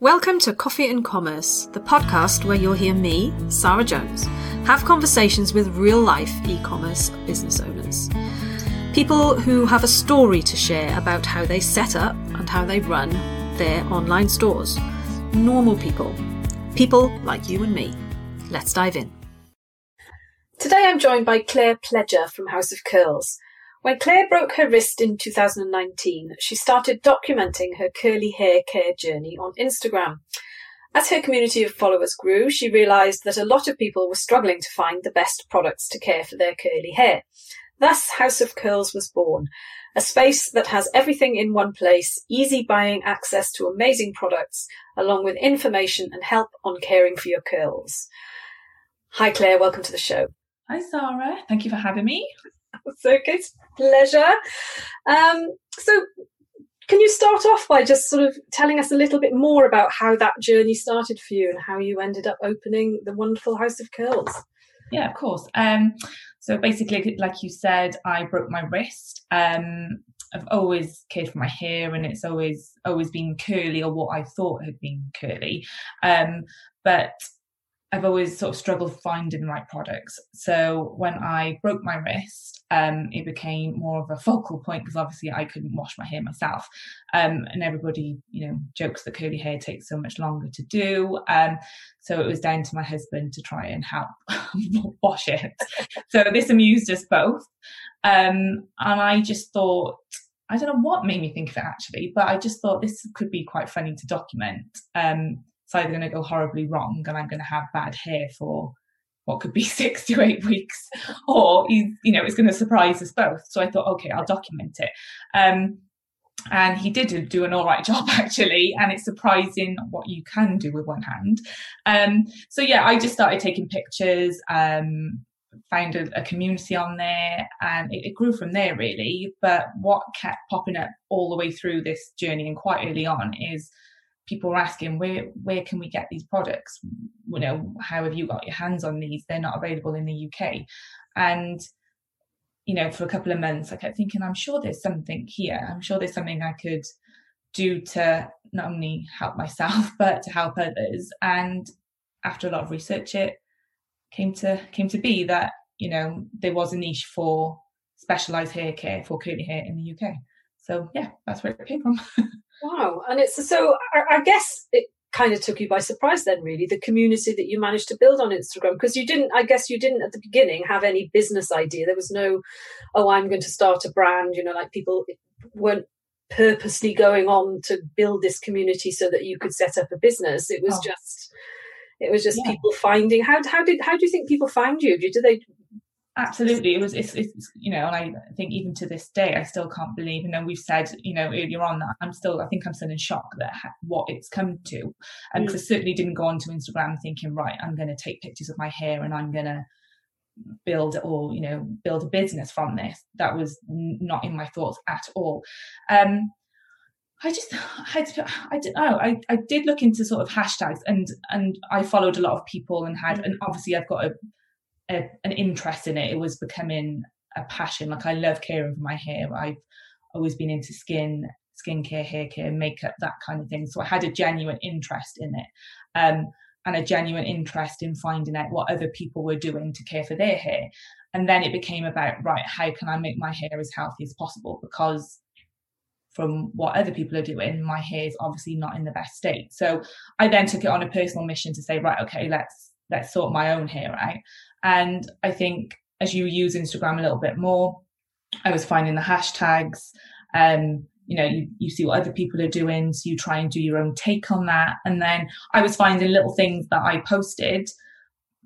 Welcome to Coffee and Commerce, the podcast where you'll hear me, Sarah Jones, have conversations with real life e commerce business owners. People who have a story to share about how they set up and how they run their online stores. Normal people. People like you and me. Let's dive in. Today I'm joined by Claire Pledger from House of Curls. When Claire broke her wrist in 2019, she started documenting her curly hair care journey on Instagram. As her community of followers grew, she realised that a lot of people were struggling to find the best products to care for their curly hair. Thus, House of Curls was born, a space that has everything in one place, easy buying access to amazing products, along with information and help on caring for your curls. Hi, Claire. Welcome to the show. Hi, Sarah. Thank you for having me. So good. Pleasure. Um, so, can you start off by just sort of telling us a little bit more about how that journey started for you and how you ended up opening the wonderful House of Curls? Yeah, of course. Um, so basically, like you said, I broke my wrist. Um, I've always cared for my hair, and it's always always been curly, or what I thought had been curly. Um, but I've always sort of struggled finding the right products. So when I broke my wrist, um, it became more of a focal point because obviously I couldn't wash my hair myself. Um, and everybody, you know, jokes that curly hair takes so much longer to do. Um, so it was down to my husband to try and help wash it. so this amused us both. Um, and I just thought, I don't know what made me think of it actually, but I just thought this could be quite funny to document. Um, it's either going to go horribly wrong and I'm going to have bad hair for what could be six to eight weeks, or you know, it's going to surprise us both. So I thought, okay, I'll document it. Um, and he did do an all right job actually and it's surprising what you can do with one hand um, so yeah i just started taking pictures um, found a, a, community on there and it, it, grew from there really but what kept popping up all the way through this journey and quite early on is people are asking where where can we get these products? You know how have you got your hands on these? They're not available in the uk and you know for a couple of months i kept thinking i'm sure there's something here. I'm sure there's something i could do to not only help myself but to help others. And after a lot of research it came to came to be that you know there was a niche for specialized hair care for curly hair in the uk so yeah that's where it came from Wow. And it's so, I, I guess it kind of took you by surprise then, really, the community that you managed to build on Instagram. Because you didn't, I guess you didn't at the beginning have any business idea. There was no, oh, I'm going to start a brand, you know, like people weren't purposely going on to build this community so that you could set up a business. It was oh. just, it was just yeah. people finding how how did how do you think people find you? Do they Absolutely, it was. It's, it's, you know, and I think even to this day, I still can't believe. And then we've said, you know, earlier on that I'm still. I think I'm still in shock that what it's come to, and because mm. I certainly didn't go onto Instagram thinking, right, I'm going to take pictures of my hair and I'm going to build or you know build a business from this. That was not in my thoughts at all. Um, I just I, I don't know I, I did look into sort of hashtags and and I followed a lot of people and had and obviously I've got a a, an interest in it. It was becoming a passion. Like I love caring for my hair. I've always been into skin, skincare, hair care, makeup, that kind of thing. So I had a genuine interest in it. Um, and a genuine interest in finding out what other people were doing to care for their hair. And then it became about, right, how can I make my hair as healthy as possible? Because from what other people are doing, my hair is obviously not in the best state. So I then took it on a personal mission to say, right, okay, let's let's sort my own hair out. And I think as you use Instagram a little bit more, I was finding the hashtags. Um, you know, you, you see what other people are doing, so you try and do your own take on that. And then I was finding little things that I posted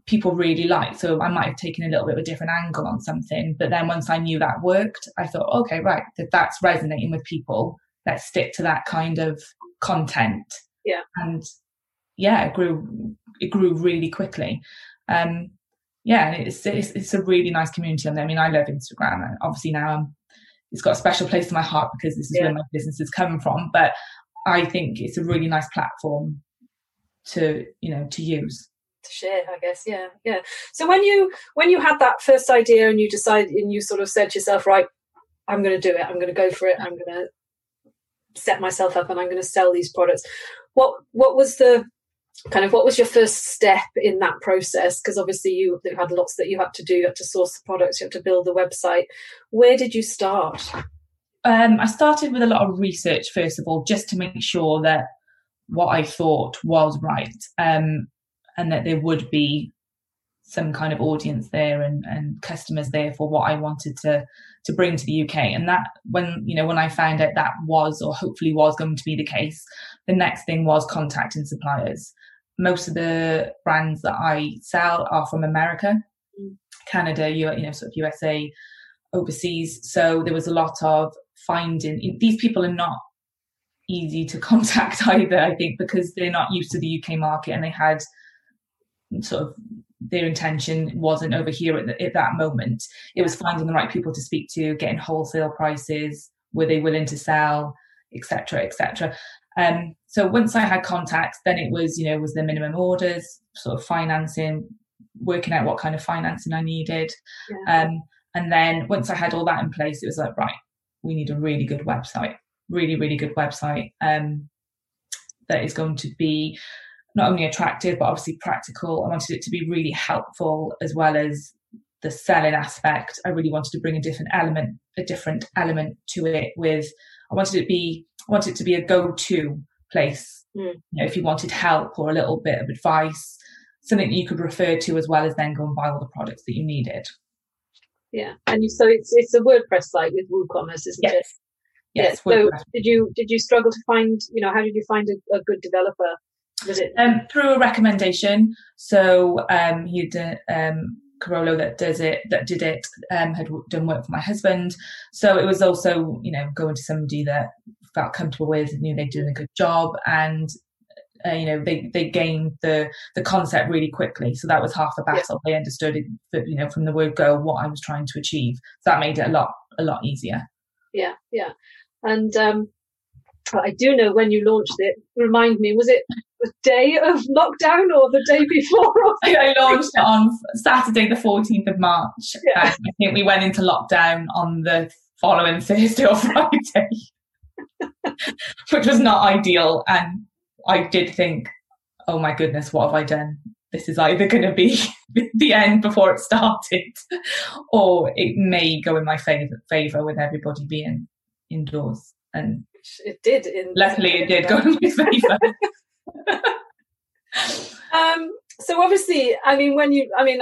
people really liked. So I might have taken a little bit of a different angle on something. But then once I knew that worked, I thought, okay, right, that that's resonating with people. Let's stick to that kind of content. Yeah. And yeah, it grew it grew really quickly. Um, yeah, it's, it's, it's a really nice community on there. I mean, I love Instagram, and obviously now I'm, it's got a special place in my heart because this is yeah. where my business is coming from. But I think it's a really nice platform to you know to use to share i guess yeah yeah so when you when you had that first idea and you decided and you sort of said to yourself right i'm going to do it i'm going to go for it i'm going to set myself up and i'm going to sell these products what what was the kind of what was your first step in that process? Because obviously you, you had lots that you had to do. You had to source the products. You had to build the website. Where did you start? Um, I started with a lot of research first of all, just to make sure that what I thought was right, um, and that there would be some kind of audience there and, and customers there for what I wanted to to bring to the UK. And that when you know when I found out that was or hopefully was going to be the case, the next thing was contacting suppliers. Most of the brands that I sell are from America, mm. Canada, you know, sort of USA, overseas. So there was a lot of finding these people are not easy to contact either, I think, because they're not used to the UK market and they had sort of their intention wasn't over here at, the, at that moment. It was finding the right people to speak to, getting wholesale prices, were they willing to sell, etc., etc. Um, so once I had contacts, then it was, you know, was the minimum orders, sort of financing, working out what kind of financing I needed. Yeah. Um, and then once I had all that in place, it was like, right, we need a really good website, really, really good website um, that is going to be not only attractive, but obviously practical. I wanted it to be really helpful as well as the selling aspect. I really wanted to bring a different element, a different element to it with, I wanted it to be, I wanted it to be a go-to place. Mm. You know, if you wanted help or a little bit of advice, something that you could refer to as well as then go and buy all the products that you needed. Yeah, and you, so it's it's a WordPress site with WooCommerce, isn't yes. it? Yes. Yeah. So did you did you struggle to find you know how did you find a, a good developer? Was it um, through a recommendation? So um, he did um, Carolo that does it that did it um, had done work for my husband. So it was also you know going to somebody that felt comfortable with, knew they're doing a good job, and uh, you know they they gained the the concept really quickly. So that was half the battle. Yeah. they understood it you know from the word go what i was trying to achieve. So that made it a lot a lot easier. Yeah yeah. And um i do know when you launched it remind me was it the day of lockdown or the day before i launched it on saturday the 14th of march yeah. i think we went into lockdown on the following thursday or friday which was not ideal and I did think, oh my goodness, what have I done? This is either going to be the end before it started, or it may go in my favor, favor with everybody being indoors. And it did. In luckily, it did go in my favor. um, so obviously, I mean, when you, I mean,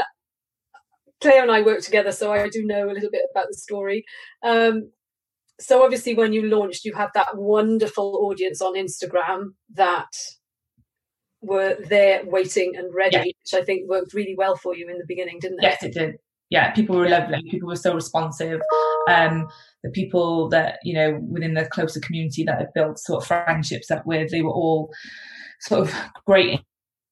Claire and I work together, so I do know a little bit about the story. Um, so obviously when you launched you had that wonderful audience on instagram that were there waiting and ready yeah. which i think worked really well for you in the beginning didn't it yes it did yeah people were lovely people were so responsive um the people that you know within the closer community that i built sort of friendships up with they were all sort of great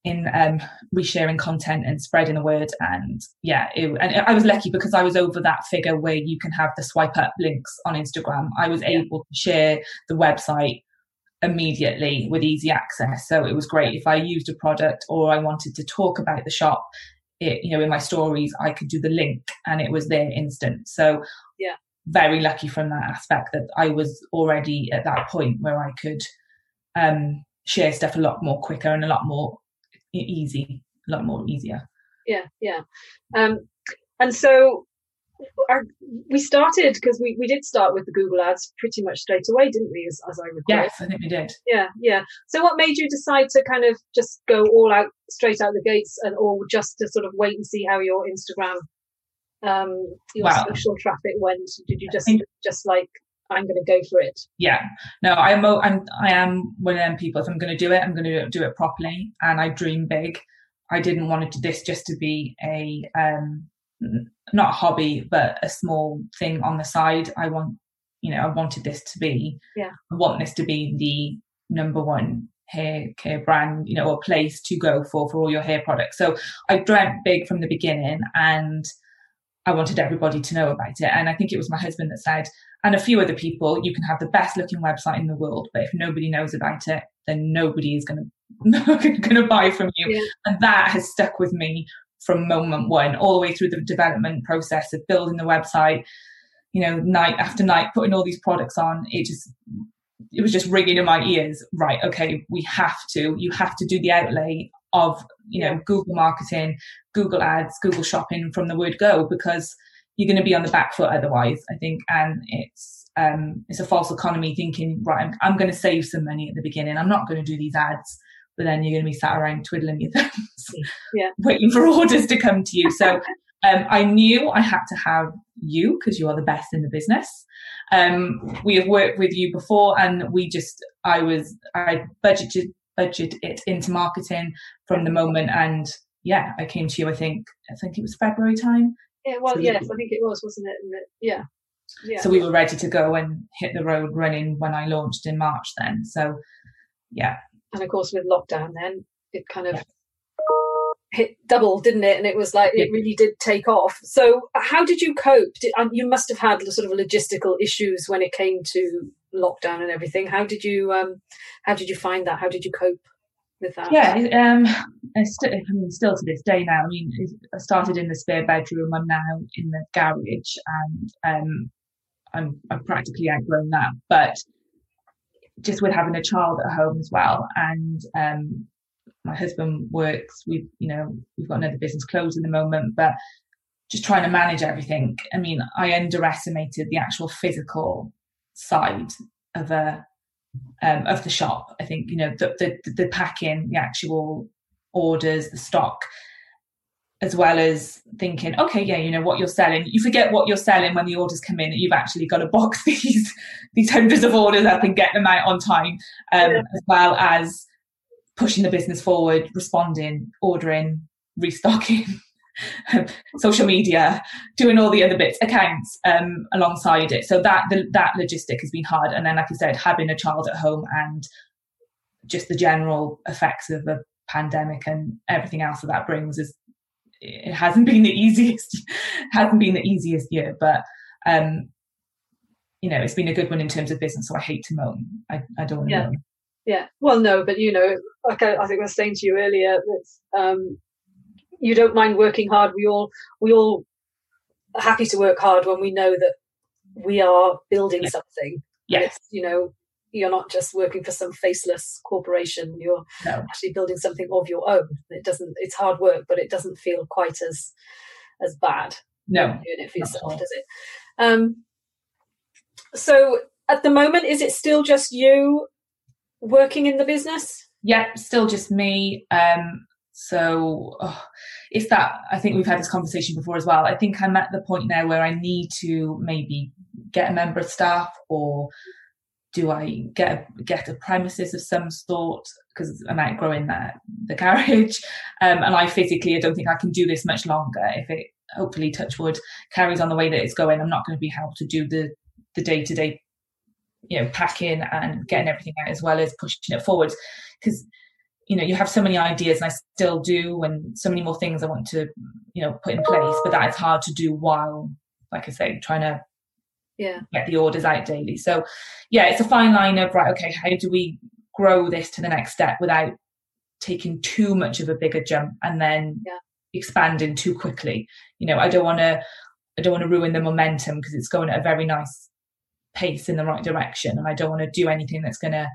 in um, resharing content and spreading the word. And yeah, it, and I was lucky because I was over that figure where you can have the swipe up links on Instagram. I was able to share the website immediately with easy access. So it was great if I used a product or I wanted to talk about the shop. It, you know, in my stories, I could do the link and it was there instant. So yeah, very lucky from that aspect that I was already at that point where I could um, share stuff a lot more quicker and a lot more easy, a lot more easier. Yeah, yeah. Um, and so our, we started because we, we did start with the Google ads pretty much straight away, didn't we? As, as I recall. Yes, I think we did. Yeah, yeah. So what made you decide to kind of just go all out straight out the gates, and or just to sort of wait and see how your Instagram, um, your wow. social traffic went? Did you just think, just like I'm going to go for it. Yeah, no, I'm I'm I am one of them people. If I'm going to do it, I'm going to do it properly, and I dream big. I didn't want it this just to be a um not a hobby, but a small thing on the side. I want, you know, I wanted this to be. Yeah. I want this to be the number one hair care brand, you know, or place to go for for all your hair products. So I dreamt big from the beginning, and I wanted everybody to know about it. And I think it was my husband that said, and a few other people, you can have the best looking website in the world, but if nobody knows about it, then nobody is going to going to buy from you. Yeah. And that has stuck with me from moment one, all the way through the development process of building the website. You know, night after night, putting all these products on. It just it was just ringing in my ears. Right, okay, we have to. You have to do the outlay of you know Google marketing, Google ads, Google shopping from the word go because you're going to be on the back foot otherwise. I think, and it's um, it's a false economy thinking right. I'm, I'm going to save some money at the beginning. I'm not going to do these ads, but then you're going to be sat around twiddling your thumbs, yeah. waiting for orders to come to you. So um, I knew I had to have you because you are the best in the business. Um, we have worked with you before, and we just I was I budgeted budget it into marketing from the moment, and yeah, I came to you. I think I think it was February time. Yeah, well, so yes, I think it was, wasn't it? yeah. Yeah. So we were ready to go and hit the road running when I launched in March then. So yeah. And of course with lockdown then it kind of hit double, didn't it? And it was like it really did take off. So, how did you cope? Did, um, you must have had the sort of logistical issues when it came to lockdown and everything. How did you um, how did you find that? How did you cope with that? Yeah, um, st- I mean, still to this day now. I mean, I started in the spare bedroom. I'm now in the garage, and um, I'm I'm practically outgrown that. But just with having a child at home as well, and um, my husband works. We've, you know, we've got another business closed in the moment, but just trying to manage everything. I mean, I underestimated the actual physical side of a um, of the shop. I think you know the, the the packing, the actual orders, the stock, as well as thinking, okay, yeah, you know what you're selling. You forget what you're selling when the orders come in. That you've actually got to box these these hundreds of orders up and get them out on time, um, yeah. as well as pushing the business forward, responding, ordering, restocking, social media, doing all the other bits, accounts um, alongside it. So that the, that logistic has been hard. And then, like I said, having a child at home and just the general effects of the pandemic and everything else that that brings is it hasn't been the easiest hasn't been the easiest year but um you know it's been a good one in terms of business so i hate to moan i, I don't want yeah. moan yeah. Well, no, but you know, like I, I think I was saying to you earlier, that um, you don't mind working hard. We all we all are happy to work hard when we know that we are building yeah. something. Yes. you know, you're not just working for some faceless corporation. You're no. actually building something of your own. It doesn't. It's hard work, but it doesn't feel quite as as bad. No, doing it for yourself, does it? Um, so at the moment, is it still just you working in the business? Yeah, still just me. Um, so oh, it's that I think we've had this conversation before as well. I think I'm at the point now where I need to maybe get a member of staff or do I get a, get a premises of some sort? Because I'm outgrowing that the garage, um, and I physically I don't think I can do this much longer. If it hopefully touchwood carries on the way that it's going, I'm not going to be able to do the the day to day you know packing and getting everything out as well as pushing it forward. Because you know you have so many ideas and i still do and so many more things i want to you know put in place but that is hard to do while like i say trying to yeah. Get the orders out daily. So yeah it's a fine line of right okay how do we grow this to the next step without taking too much of a bigger jump and then yeah. expanding too quickly? You know i don't want to i don't want to ruin the momentum because it's going at a very nice pace in the right direction and I don't want to do anything that's going to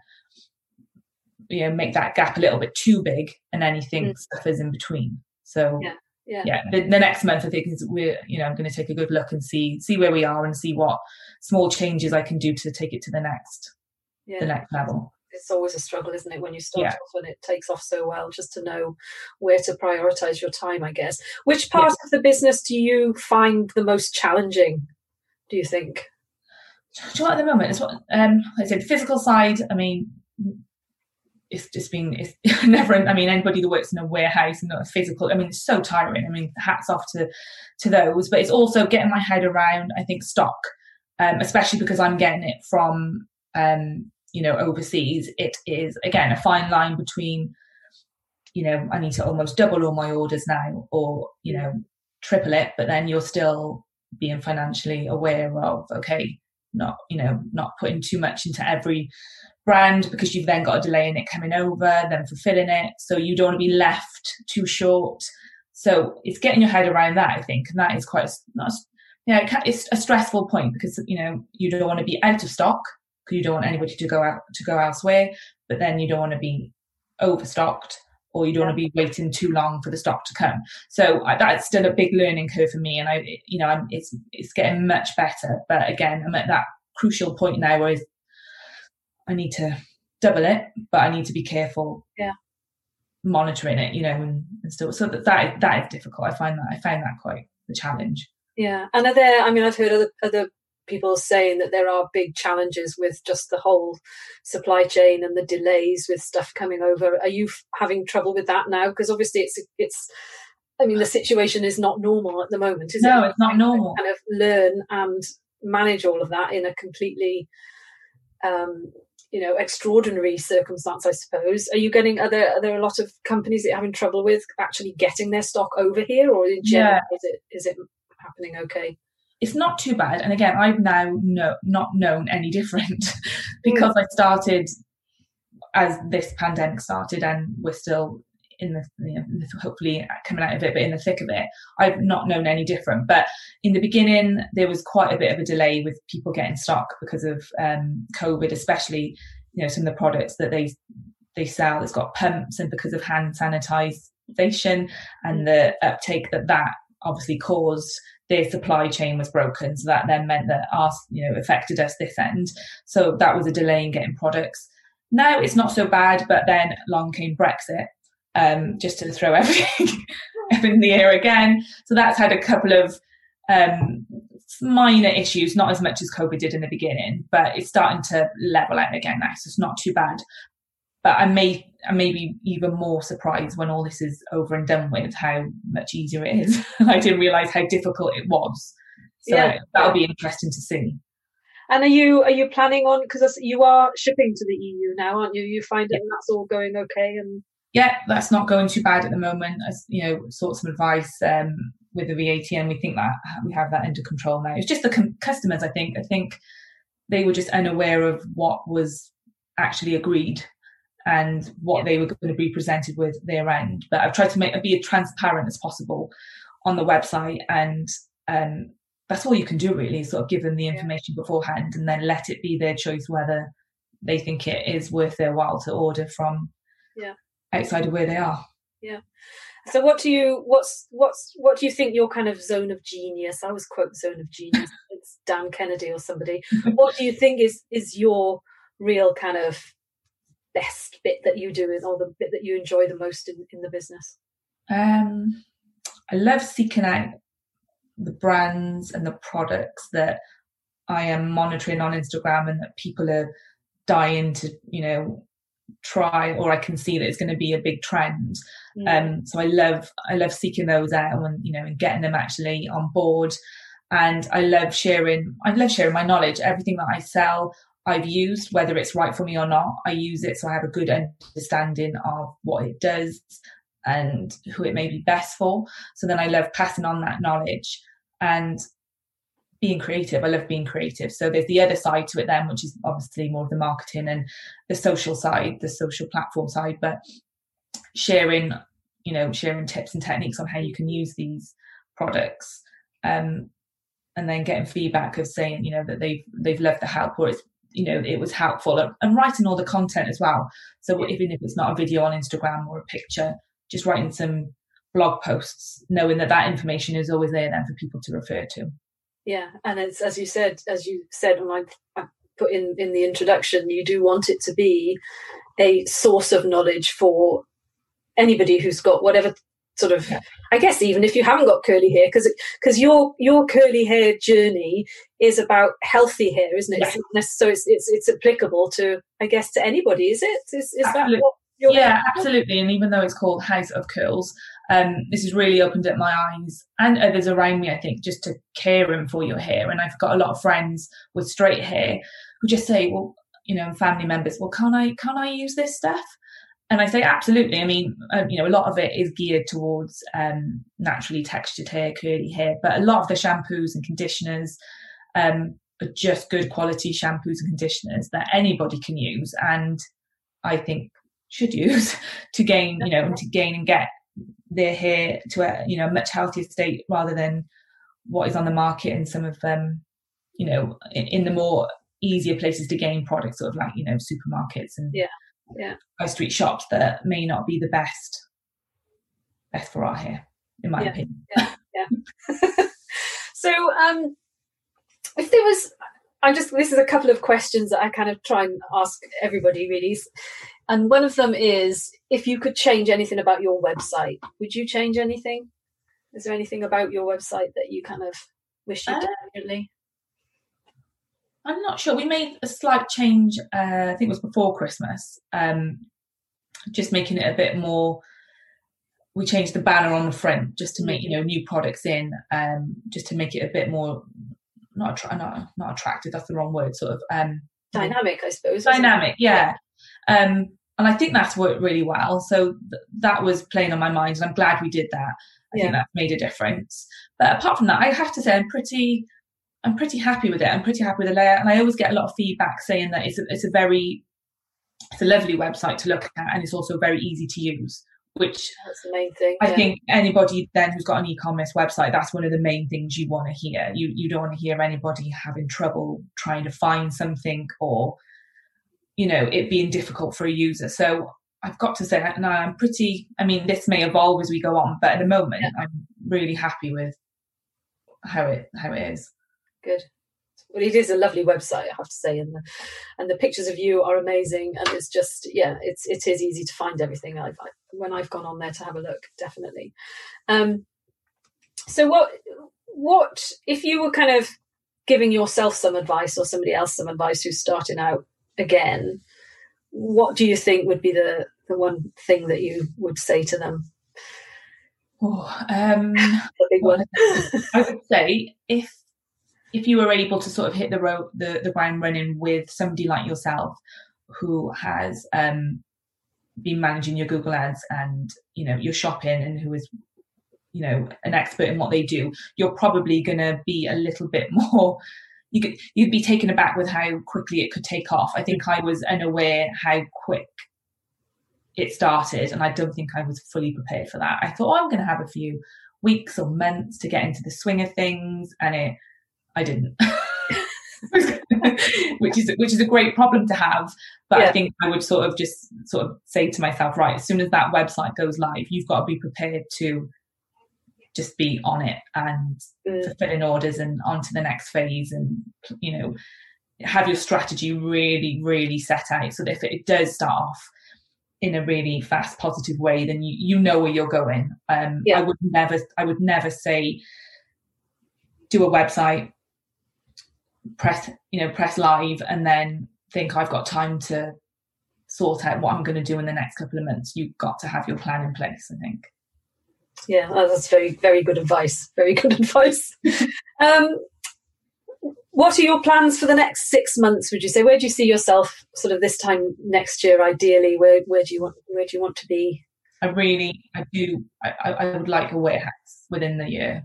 you know make that gap a little bit too big and anything mm. suffers in between. So yeah yeah, yeah the, the, next month i think is we're you know i'm going to take a good look and see see where we are and see what small changes i can do to take it to the next yeah. the next level it's always a struggle isn't it when you start yeah. off and it takes off so well just to know where to prioritize your time i guess which part of the business do you find the most challenging do you think do you know at the moment, it's what um, like I said, the physical side. I mean, it's just been it's never. I mean, anybody that works in a warehouse and not physical. I mean, it's so tiring. I mean, hats off to to those. But it's also getting my head around. I think stock, um, especially because I'm getting it from um, you know overseas. It is again a fine line between you know I need to almost double all my orders now, or you know triple it. But then you're still being financially aware of okay not you know not putting too much into every brand because you've then got a delay in it coming over then fulfilling it. So you don't want to be left too short. So it's getting your head around that i think and that is quite not yeah it's a stressful point because you know you don't want to be out of stock because you don't want anybody to go out to go elsewhere, but then you don't want to be overstocked or you don't want to be waiting too long for the stock to come. So uh, that's still a big learning curve for me, and I, you know, I'm, it's it's getting much better. But again, I'm at that crucial point now where I need to double it, but I need to be careful. Yeah. Monitoring it, you know, and, and still, so that, that that is difficult. I find that I find that quite the challenge. Yeah, and are there? I mean, I've heard other other people saying that there are big challenges with just the whole supply chain and the delays with stuff coming over. Are you having trouble with that now? Because obviously, it's it's. I mean, the situation is not normal at the moment, is no, it? No, it's not normal. Kind of learn and manage all of that in a completely um, you know extraordinary circumstance i suppose are you getting are there are there a lot of companies that are having trouble with actually getting their stock over here or in general yeah. is it is it happening okay it's not too bad and again i've now no, not known any different because mm. i started as this pandemic started and we're still in the you know, hopefully coming out of it, but in the thick of it, I've not known any different. But in the beginning, there was quite a bit of a delay with people getting stock because of um, COVID, especially you know some of the products that they they sell. It's got pumps, and because of hand sanitization and the uptake that that obviously caused their supply chain was broken so that then meant that our you know affected us this end so that was a delay in getting products now it's not so bad but then along came brexit um, just to throw everything up in the air again. So that's had a couple of um, minor issues, not as much as COVID did in the beginning, but it's starting to level out again now. So it's not too bad. But I may, I may be even more surprised when all this is over and done with how much easier it is. I didn't realize how difficult it was. So yeah. that'll be interesting to see. And are you are you planning on because you are shipping to the EU now, aren't you? You find yeah. that's all going okay and yeah, that's not going too bad at the moment. As you know, sought some advice um, with the VAT, and we think that we have that under control now. It's just the com- customers. I think. I think they were just unaware of what was actually agreed and what yeah. they were going to be presented with their end. But I've tried to make be as transparent as possible on the website, and um, that's all you can do really. Sort of give them the information yeah. beforehand, and then let it be their choice whether they think it is worth their while to order from yeah outside of where they are. Yeah. So what do you what's what's what do you think your kind of zone of genius? I always quote zone of genius. it's Dan Kennedy or somebody. what do you think is is your real kind of best bit that you do or the bit that you enjoy the most in, in the business? Um I love seeking out the brands and the products that I am monitoring on Instagram and that people are dying to, you know, try or I can see that it's going to be a big trend. Mm. Um, so I love I love seeking those out and you know and getting them actually on board. And I love sharing I love sharing my knowledge. Everything that I sell, I've used, whether it's right for me or not. I use it so I have a good understanding of what it does and who it may be best for. So then I love passing on that knowledge. And being creative. I love being creative. So there's the other side to it then, which is obviously more of the marketing and the social side, the social platform side, but sharing, you know, sharing tips and techniques on how you can use these products. Um, and then getting feedback of saying, you know, that they've they've loved the help or it's you know it was helpful and, and writing all the content as well. So even if it's not a video on Instagram or a picture, just writing some blog posts, knowing that that information is always there then for people to refer to yeah and it's as you said as you said and I, I put in in the introduction you do want it to be a source of knowledge for anybody who's got whatever sort of yeah. i guess even if you haven't got curly hair because because your your curly hair journey is about healthy hair isn't it yeah. it's, so it's, it's it's applicable to i guess to anybody is it is, is that what yeah absolutely and even though it's called house of curls um, this has really opened up my eyes and others around me, I think, just to caring for your hair. And I've got a lot of friends with straight hair who just say, well, you know, family members, well, can I, can I use this stuff? And I say, absolutely. I mean, um, you know, a lot of it is geared towards um, naturally textured hair, curly hair, but a lot of the shampoos and conditioners um, are just good quality shampoos and conditioners that anybody can use. And I think should use to gain, you know, and to gain and get their hair to a you know much healthier state rather than what is on the market and some of them you know in, in the more easier places to gain products, sort of like you know supermarkets and yeah, yeah, high street shops that may not be the best best for our hair, in my yeah. opinion. Yeah, yeah. so, um, if there was, I'm just this is a couple of questions that I kind of try and ask everybody really, and one of them is if you could change anything about your website, would you change anything? Is there anything about your website that you kind of wish you'd done Uh, differently? I'm not sure. We made a slight change. Uh, I think it was before Christmas. Um, just making it a bit more. We changed the banner on the front just to make you know new products in, um, just to make it a bit more not attra- not not attractive. That's the wrong word. Sort of um, Dynamic, I suppose. dynamic. Yeah. Um, and I think that's worked really well. So th- that was playing on my mind, and I'm glad we did that. I Yeah. think that made a difference. But apart from that, I have to say I'm pretty, I'm pretty happy with it. I'm pretty happy with the layout, and I always get a lot of feedback saying that it's a, it's a very, it's a lovely website to look at, and it's also very easy to use. Which That's the main thing. I yeah. think anybody then who's got an e-commerce website, that's one of the main things you want to hear. You you don't want to hear anybody having trouble trying to find something or, you know, it being difficult for a user. So I've got to say, no, I'm pretty. I mean, this may evolve as we go on, but at the moment, Yeah. I'm really happy with how it how it is. Good. Well, it is a lovely website, I have to say, and the and the pictures of you are amazing, and it's just yeah, it's it is easy to find everything. I've I, when I've gone on there to have a look, definitely. Um, so what what if you were kind of giving yourself some advice or somebody else some advice who's starting out again? What do you think would be the the one thing that you would say to them? Oh, um, The big one. I would say if if you were able to sort of hit the road the, the ground running with somebody like yourself who has um been managing your Google ads and you know your shopping and who is you know an expert in what they do, you're probably gonna be a little bit more you could you'd be taken aback with how quickly it could take off. I think I was unaware how quick it started and I don't think I was fully prepared for that. I thought, oh, I'm gonna have a few weeks or months to get into the swing of things and it I didn't. which is which is a great problem to have. But Yeah. I think I would sort of just sort of say to myself, right, as soon as that website goes live, you've got to be prepared to just be on it and Mm. fulfilling orders and on to the next phase and you know have your strategy really really set out so that if it does start off in a really fast positive way then you you know where you're going um Yeah. i would never i would never say do a website press you know press live and then think i've got time to sort out what i'm going to do in the next couple of months you've got to have your plan in place i think Yeah, that's very, very good advice. Very good advice. um, what are your plans for the next six months? Would you say? Where do you see yourself, sort of this time next year, ideally? Where Where do you want Where do you want to be? I really, I do, I, I I would like a warehouse within the year.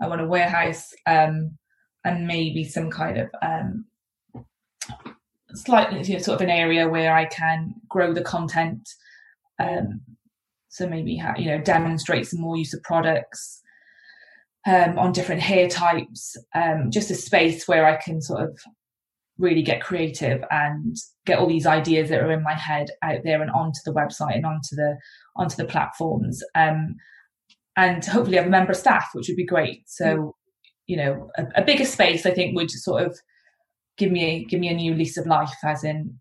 I want a warehouse um, and maybe some kind of um, slightly, you know, sort of an area where I can grow the content. Um, so maybe, ha- you know, demonstrate some more use of products um, on different hair types. Um, just a space where I can sort of really get creative and get all these ideas that are in my head out there and onto the website and onto the onto the platforms um, and hopefully have a member of staff which would be great so you know a, a bigger space i think would sort of give me a, give me a new lease of life as in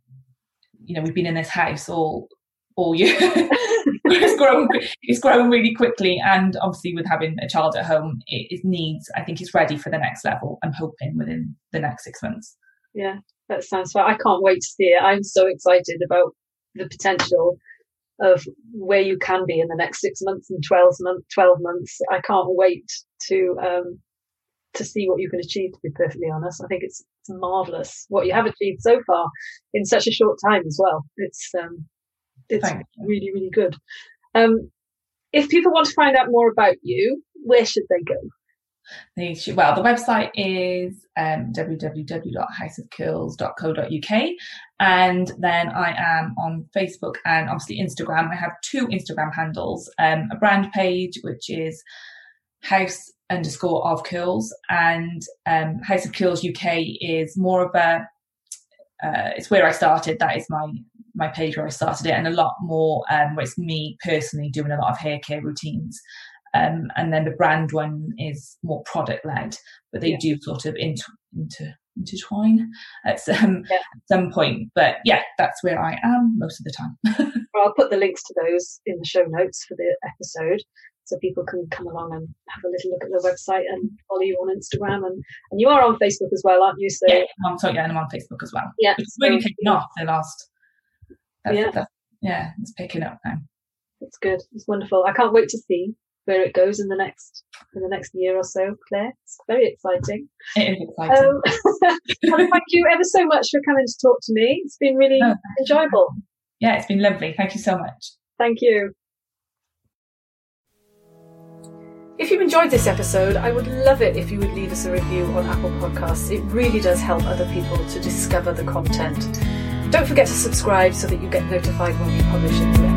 you know we've been in this house all all year it's grown it's grown really quickly and obviously with having a child at home it, it needs i think it's ready for the next level i'm hoping within the next six months Yeah, that sounds fun. I can't wait to see it. I'm so excited about the potential of where you can be in the next six months and 12 months. 12 months. I can't wait to um, to see what you can achieve. To be perfectly honest, I think it's, it's marvelous what you have achieved so far in such a short time as well. It's um, it's really really good. Um, if people want to find out more about you, where should they go? They should, well, the website is um, www.houseofcurls.co.uk. And then I am on Facebook and obviously Instagram. I have two Instagram handles um, a brand page, which is house underscore of curls, and um, House of Curls UK is more of a uh, it's where I started. That is my my page where I started it, and a lot more um, where it's me personally doing a lot of hair care routines. Um, and then the brand one is more product led, but they yeah. do sort of inter, inter, intertwine at some, yeah. at some point. But yeah, that's where I am most of the time. well, I'll put the links to those in the show notes for the episode so people can come along and have a little look at the website and follow you on Instagram and, and you are on Facebook as well, aren't you? So yeah, I'm sorry, yeah, I'm on Facebook as well. Yeah, it's really so, picking up the last. yeah, that's, yeah, it's picking up now. It's good. It's wonderful. I can't wait to see where it goes in the next in the next year or so, Claire. It's very exciting. It is exciting. Um, thank you ever so much for coming to talk to me. It's been really oh, enjoyable. Yeah, it's been lovely. Thank you so much. Thank you. If you enjoyed this episode, I would love it if you would leave us a review on Apple Podcasts. It really does help other people to discover the content. Don't forget to subscribe so that you get notified when we publish a new episode.